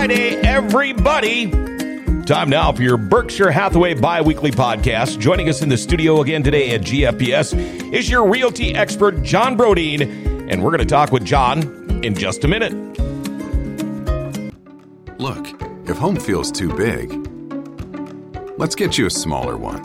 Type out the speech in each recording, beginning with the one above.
Friday, everybody. Time now for your Berkshire Hathaway bi weekly podcast. Joining us in the studio again today at GFPS is your realty expert, John Brodeen, and we're going to talk with John in just a minute. Look, if home feels too big, let's get you a smaller one.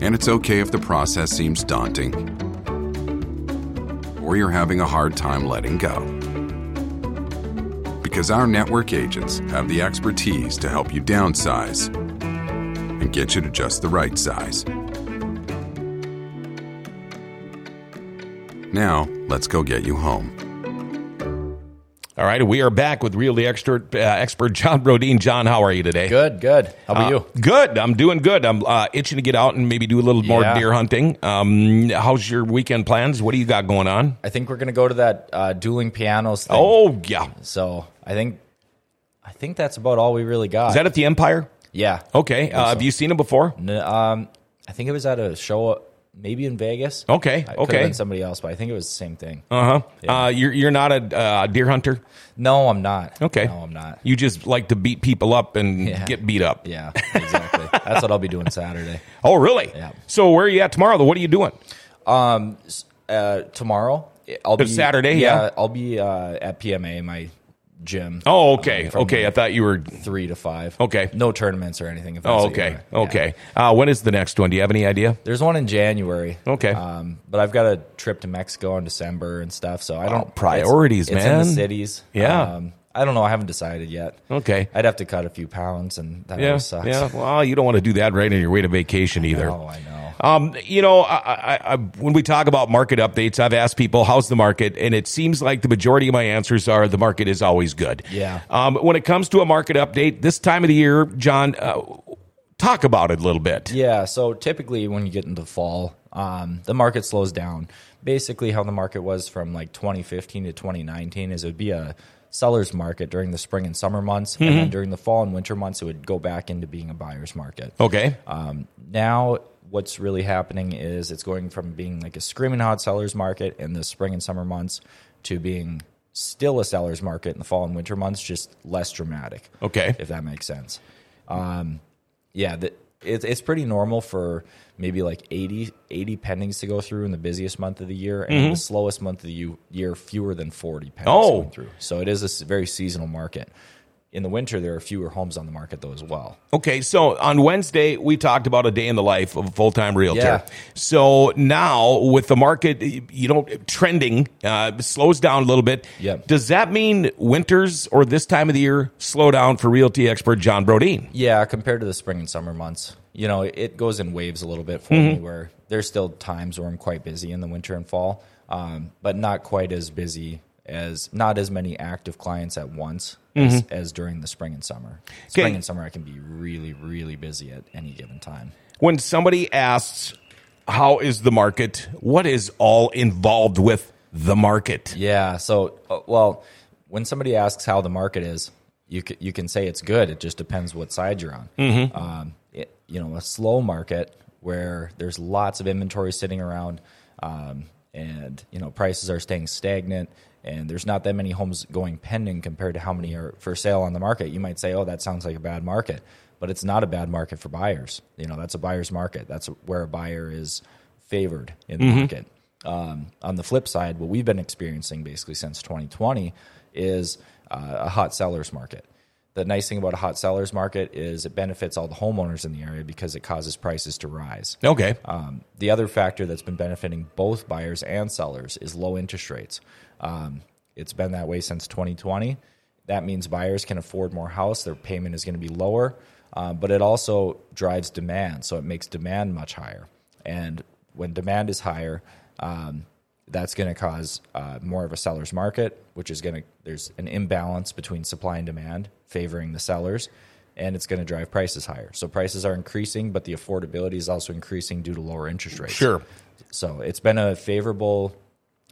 And it's okay if the process seems daunting or you're having a hard time letting go. Because our network agents have the expertise to help you downsize and get you to just the right size. Now, let's go get you home. All right, we are back with realty expert, uh, expert John Brodeen. John, how are you today? Good, good. How about Uh, you? Good. I'm doing good. I'm uh, itching to get out and maybe do a little more Yeah. deer hunting. Um, how's your weekend plans? What do you got going on? I think we're gonna go to that uh, dueling pianos thing. Oh, yeah. so I think I think that's about all we really got. Is that at the Empire? yeah? Okay. Uh, have you seen it before? N- um, I think it was at a show, maybe in Vegas. Okay, Could okay. been somebody else, but I think it was the same thing. Uh huh. Uh, you're you're not a uh, deer hunter. No, I'm not. Okay. No, I'm not. You just like to beat people up and Yeah. get beat up. Yeah, exactly. that's what I'll be doing Saturday. Oh, really? Yeah. So where are you at tomorrow? Though? What are you doing? Um, s- uh, tomorrow I'll be It's Saturday, yeah. I'll be uh, at PMA, my gym. Oh, okay. um, okay. I thought you were. three to five. Okay. No tournaments or anything. If that's Oh, okay. Yeah. Okay. Uh, when is the next one? Do you have any idea? There's one in January. Okay. Um, but I've got a trip to Mexico in December and stuff, so I don't Oh, priorities, it's, man. It's in the cities. Yeah. Um, I don't know. I haven't decided yet. Okay. I'd have to cut a few pounds, and that Yeah. sucks. Yeah. Well, you don't want to do that right on your way to vacation either. Oh, I know. Um, you know, I, I, I, when we talk about market updates, I've asked people, how's the market? And it seems like the majority of my answers are the market is always good. Yeah. Um, when it comes to a market update, this time of the year, John, uh, talk about it a little bit. Yeah. So typically, when you get into fall, um, the market slows down. Basically, how the market was from like 2015 to 2019 is it would be a seller's market during the spring and summer months, and Mm-hmm. then during the fall and winter months, it would go back into being a buyer's market. Okay. Um, now, what's really happening is it's going from being like a screaming hot seller's market in the spring and summer months to being still a seller's market in the fall and winter months, just less dramatic. Okay. If that makes sense. Um, yeah, the, it, it's pretty normal for maybe like 80, 80 pendings to go through in the busiest month of the year, and the slowest month of the year, fewer than 40 pendings Oh. going through. So it is a very seasonal market. In the winter, there are fewer homes on the market, though, as well. Okay, so on Wednesday we talked about a day in the life of a full time realtor. Yeah. So now with the market, you know, trending uh, slows down a little bit. Yep. Does that mean winters or this time of the year slow down for realty expert John Brodeen? Yeah, compared to the spring and summer months, you know, it goes in waves a little bit for Mm-hmm. me. Where there's still times where I'm quite busy in the winter and fall, um, but not quite as busy as not as many active clients at once as, as during the spring and summer. Spring Mm-hmm. Okay. and summer, I can be really, really busy at any given time. When somebody asks, "How is the market?" What is all involved with the market? Yeah. So, uh, well, when somebody asks how the market is, you can, you can say it's good. It just depends what side you're on. Mm-hmm. Um, it, you know, a slow market where there's lots of inventory sitting around, um, and you know prices are staying stagnant, and there's not that many homes going pending compared to how many are for sale on the market. You might say, "Oh, that sounds like a bad market," but it's not a bad market for buyers. You know, that's a buyer's market. That's where a buyer is favored in the market. Um, on the flip side, what we've been experiencing basically since 2020 is uh, a hot seller's market. The nice thing about a hot seller's market is it benefits all the homeowners in the area because it causes prices to rise. Okay. Um, the other factor that's been benefiting both buyers and sellers is low interest rates. Um, it's been that way since 2020. That means buyers can afford more house, their payment is going to be lower, um, but it also drives demand, so it makes demand much higher. And when demand is higher, um, that's going to cause uh, more of a seller's market, which is going to there's an imbalance between supply and demand favoring the sellers, and it's going to drive prices higher. So prices are increasing, but the affordability is also increasing due to lower interest rates. Sure. So it's been a favorable.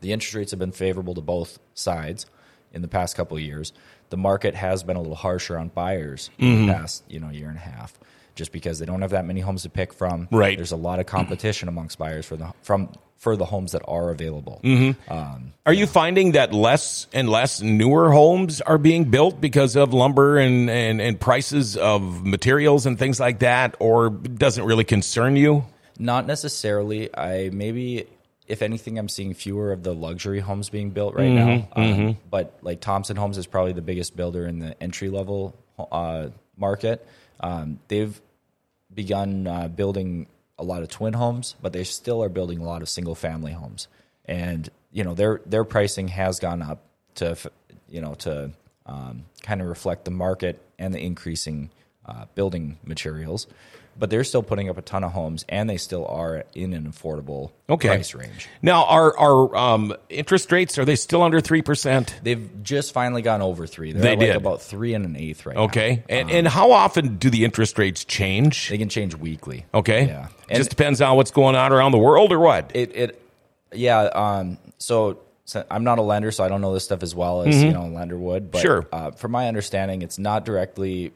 The interest rates have been favorable to both sides in the past couple of years. The market has been a little harsher on buyers in the past, you know, year and a half. Just because they don't have that many homes to pick from. Right. There's a lot of competition amongst buyers for the from for the homes that are available. Um, Are you finding that less and less newer homes are being built because of lumber and, and, and prices of materials and things like that, or doesn't really concern you? Not necessarily. I maybe, if anything, I'm seeing fewer of the luxury homes being built right now. Um, But like Thompson Homes is probably the biggest builder in the entry level uh, market. Um, they've begun uh, building a lot of twin homes, but they still are building a lot of single family homes. And you know their their pricing has gone up to you know to um, kind of reflect the market and the increasing uh, building materials. But they're still putting up a ton of homes, and they still are in an affordable Okay. price range. Now, are are um, interest rates are they still under three percent? They've just finally gone over three. They're They like did. about three and an eighth right now. Okay, and and how often do the interest rates change? They can change weekly. Okay, Yeah. It just depends on what's going on around the world or what. it it yeah um so, so i'm not a lender so i don't know this stuff as well as you know a lender would but Mm-hmm. Sure. uh, from my understanding it's not directly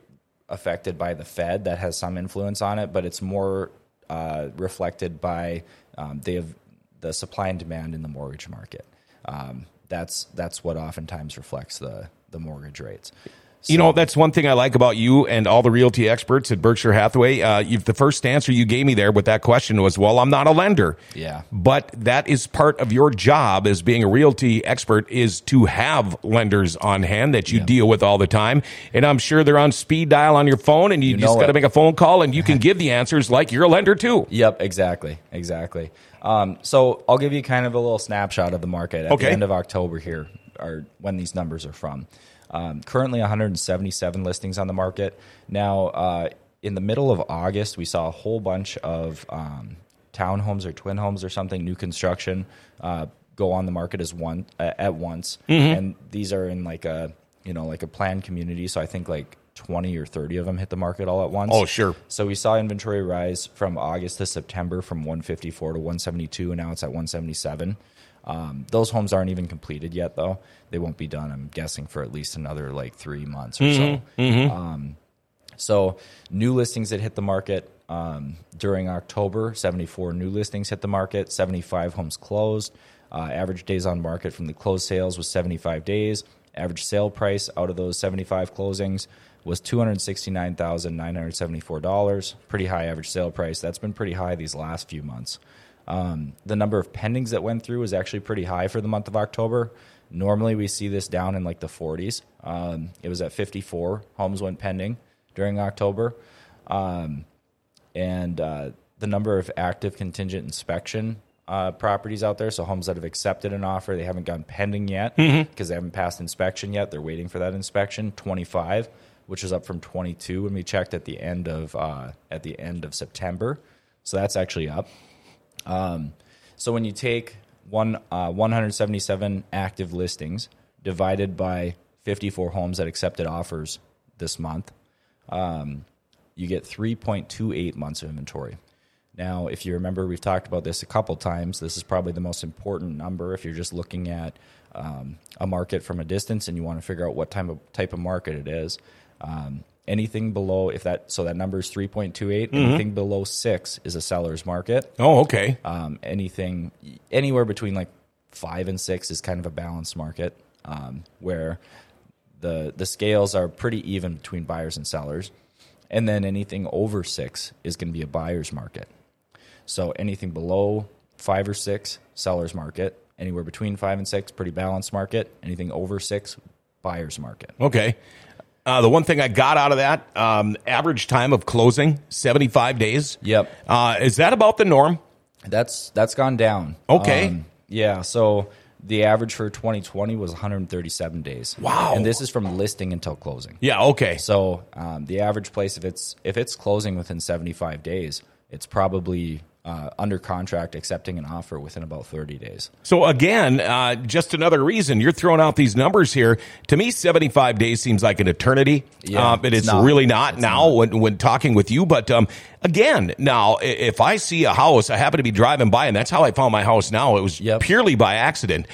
affected by the fed that has some influence on it but it's more uh, reflected by um, have the supply and demand in the mortgage market. Um, that's that's what oftentimes reflects the the mortgage rates You know, that's one thing I like about you and all the realty experts at Berkshire Hathaway. Uh, you've, the first answer you gave me there with that question was, well, I'm not a lender. Yeah. But that is part of your job as being a realty expert is to have lenders on hand that you deal with all the time. And I'm sure they're on speed dial on your phone and you, You just got to make a phone call and you can give the answers like you're a lender too. Yep, exactly, exactly. Um, so I'll give you kind of a little snapshot of the market at Okay. the end of October here, or when these numbers are from. Um, currently, 177 listings on the market. Now, uh, in the middle of August, we saw a whole bunch of um, townhomes or twin homes or something, new construction, uh, go on the market as one uh, at once, Mm-hmm. and these are in like a you know like a planned community. So I think like 20 or 30 of them hit the market all at once. Oh, sure. So we saw inventory rise from August to September from 154 to 172, and now it's at 177. Um, those homes aren't even completed yet, though. They won't be done, I'm guessing, for at least another like three months or so. Um, so new listings that hit the market um, during October, 74 new listings hit the market, 75 homes closed. Uh, average days on market from the closed sales was 75 days. Average sale price out of those 75 closings was $269,974. Pretty high average sale price. That's been pretty high these last few months. Um, the number of pendings that went through was actually pretty high for the month of October. Normally, we see this down in like the 40s. Um, it was at 54 homes went pending during October. Um, and uh, the number of active contingent inspection uh, properties out there, so homes that have accepted an offer, they haven't gone pending yet because they haven't passed inspection yet. They're waiting for that inspection. 25, which was up from 22 when we checked at the end of uh, at the end of September. So that's actually up. Um, so when you take one uh, 177 active listings divided by 54 homes that accepted offers this month, um, you get 3.28 months of inventory. Now, if you remember, we've talked about this a couple times. This is probably the most important number if you're just looking at um, a market from a distance and you want to figure out what type of type of market it is. Um, anything below, if that so that number is 3.28. Anything below six is a seller's market. Oh, okay. Um, anything anywhere between like five and six is kind of a balanced market um, where the the scales are pretty even between buyers and sellers, and then anything over six is going to be a buyer's market. So anything below five or six, seller's market. Anywhere between five and six, pretty balanced market. Anything over six, buyer's market. Okay. Uh, the one thing I got out of that um, average time of closing, 75 days. Yep. Uh, is that about the norm? That's that's gone down. Okay. yeah. So the average for 2020 was 137 days. Wow. And this is from listing until closing. Yeah, okay. So um, the average place, if it's if it's closing within 75 days, it's probably uh, under contract, accepting an offer within about 30 days. So again, uh, just another reason you're throwing out these numbers here. To me, 75 days seems like an eternity, Yeah, uh, but it's it's, not. really not It's now not. When, when talking with you. But um, again, now if I see a house, I happen to be driving by, and that's how I found my house. Now it was Yep. purely by accident.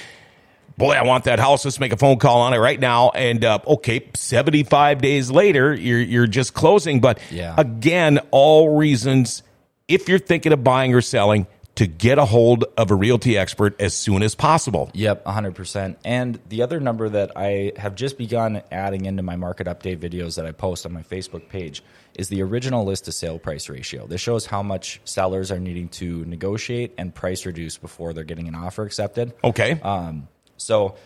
boy, I want that house. Let's make a phone call on it right now. And uh, okay, 75 days later, you're, you're just closing. But Yeah. again, all reasons, if you're thinking of buying or selling, to get a hold of a realty expert as soon as possible. Yep, 100%. And the other number that I have just begun adding into my market update videos that I post on my Facebook page is the original list to sale price ratio. This shows how much sellers are needing to negotiate and price reduce before they're getting an offer accepted. Okay. Um, so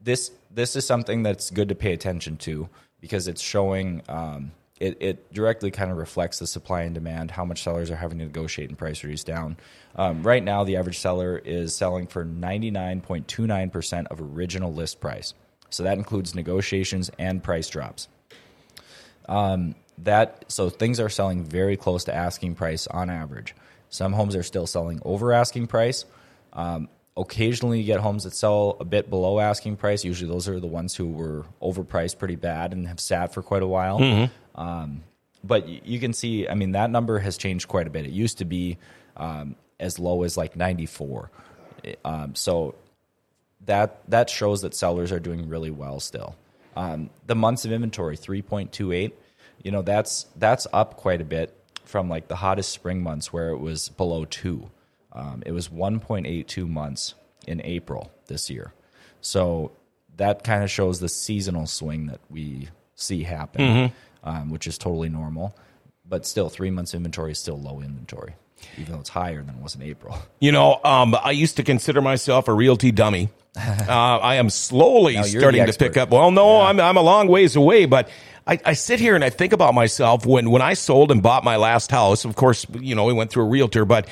this this is something that's good to pay attention to because it's showing um, it, it directly kind of reflects the supply and demand, how much sellers are having to negotiate and price reduce down. Um, right now, the average seller is selling for 99.29% of original list price. So that includes negotiations and price drops. Um, that so things are selling very close to asking price on average. Some homes are still selling over asking price. Um, occasionally, you get homes that sell a bit below asking price. Usually, those are the ones who were overpriced pretty bad and have sat for quite a while. Um, but you can see, I mean, that number has changed quite a bit. It used to be um, as low as like 94. Um, so that that shows that sellers are doing really well still. Um, the months of inventory, 3.28, you know, that's that's up quite a bit from like the hottest spring months where it was below two. Um, it was 1.82 months in April this year. So that kind of shows the seasonal swing that we see happen, um, which is totally normal. But still, three months inventory is still low inventory, even though it's higher than it was in April. You know, um, I used to consider myself a realty dummy. Uh, I am slowly starting to pick up. Well, no, I'm I'm a long ways away, but I, I sit here and I think about myself when when I sold and bought my last house. Of course, you know, we went through a realtor, but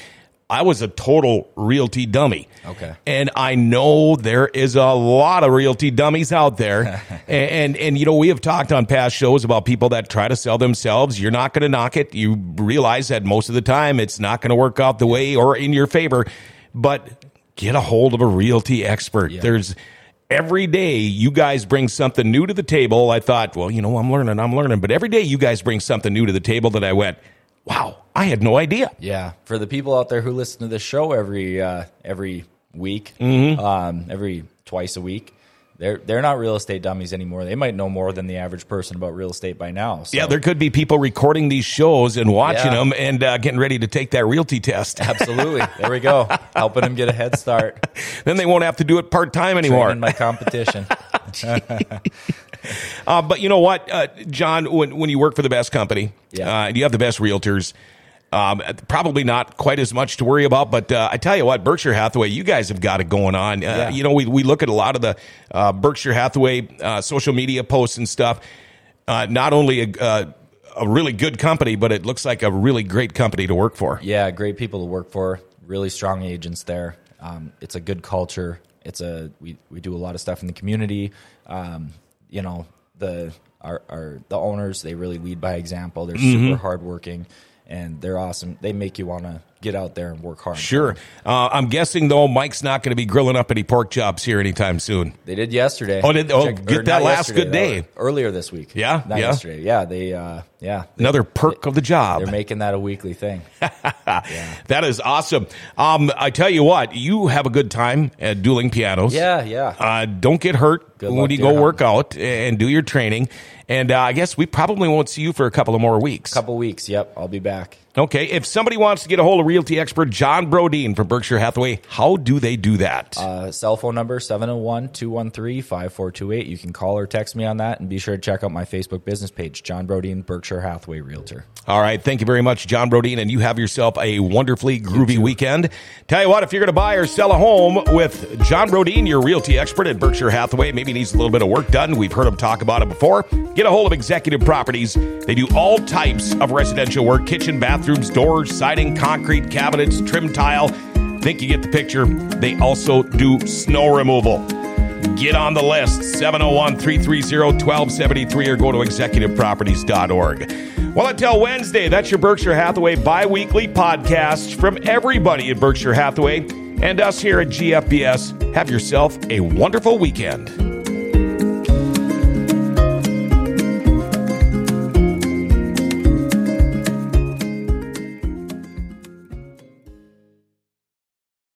I was a total realty dummy. Okay. and I know there is a lot of realty dummies out there, and, and and you know we have talked on past shows about people that try to sell themselves. You're not going to knock it. You realize that most of the time it's not going to work out the way or in your favor, but get a hold of a realty expert. There's every day you guys bring something new to the table. I thought, well, you know, I'm learning, I'm learning, but every day you guys bring something new to the table that I went, wow, I had no idea. Yeah, for the people out there who listen to this show every uh, every week, Mm-hmm. um, every twice a week, they're they're not real estate dummies anymore. They might know more than the average person about real estate by now. So. Yeah, there could be people recording these shows and watching Yeah. them and uh, getting ready to take that realty test. absolutely. There we go, helping them get a head start. then they won't have to do it part time anymore. Training my competition. Uh, but you know what, uh, John, when, when you work for the best company, Yeah. uh, and you have the best realtors, um, probably not quite as much to worry about. But uh, I tell you what, Berkshire Hathaway, you guys have got it going on. Uh, Yeah. You know, we, we look at a lot of the uh, Berkshire Hathaway uh, social media posts and stuff. Uh, not only a, uh, a really good company, but it looks like a really great company to work for. Yeah, great people to work for. Really strong agents there. Um, it's a good culture. It's a we, we do a lot of stuff in the community. Um, you know the our, our the owners they really lead by example. They're Mm-hmm. super hardworking and they're awesome. They make you want to get out there and work hard. Sure. Uh, I'm guessing though, Mike's not going to be grilling up any pork chops here anytime soon. They did yesterday. Oh, did- oh, Check- get that last good day. earlier this week. Yeah, not yeah. yesterday. Yeah, they uh, yeah they, Another perk of the job. they're making that a weekly thing. yeah. That is awesome. Um, I tell you what, you have a good time at dueling pianos. Yeah, yeah. Uh, don't get hurt Good when you go work out and do your training. And uh, I guess we probably won't see you for a couple of more weeks. Couple weeks. Yep, I'll be back. Okay. If somebody wants to get a hold of realty expert John Brodeen from Berkshire Hathaway, how do they do that? Uh, cell phone number 701-213-5428. You can call or text me on that and be sure to check out my Facebook business page, John Brodeen, Berkshire Hathaway Realtor. All right. Thank you very much, John Brodeen, and you have yourself a wonderfully groovy weekend. Tell you what, if you're going to buy or sell a home with John Brodeen, your realty expert at Berkshire Hathaway, maybe needs a little bit of work done. We've heard him talk about it before. Get a hold of Executive Properties. They do all types of residential work kitchen, bathrooms, doors, siding, concrete, cabinets, trim tile. Think you get the picture. They also do snow removal. Get on the list 701 330 1273 or go to executiveproperties.org. Well, until Wednesday, that's your Berkshire Hathaway bi weekly podcast from everybody at Berkshire Hathaway and us here at GFBS. Have yourself a wonderful weekend.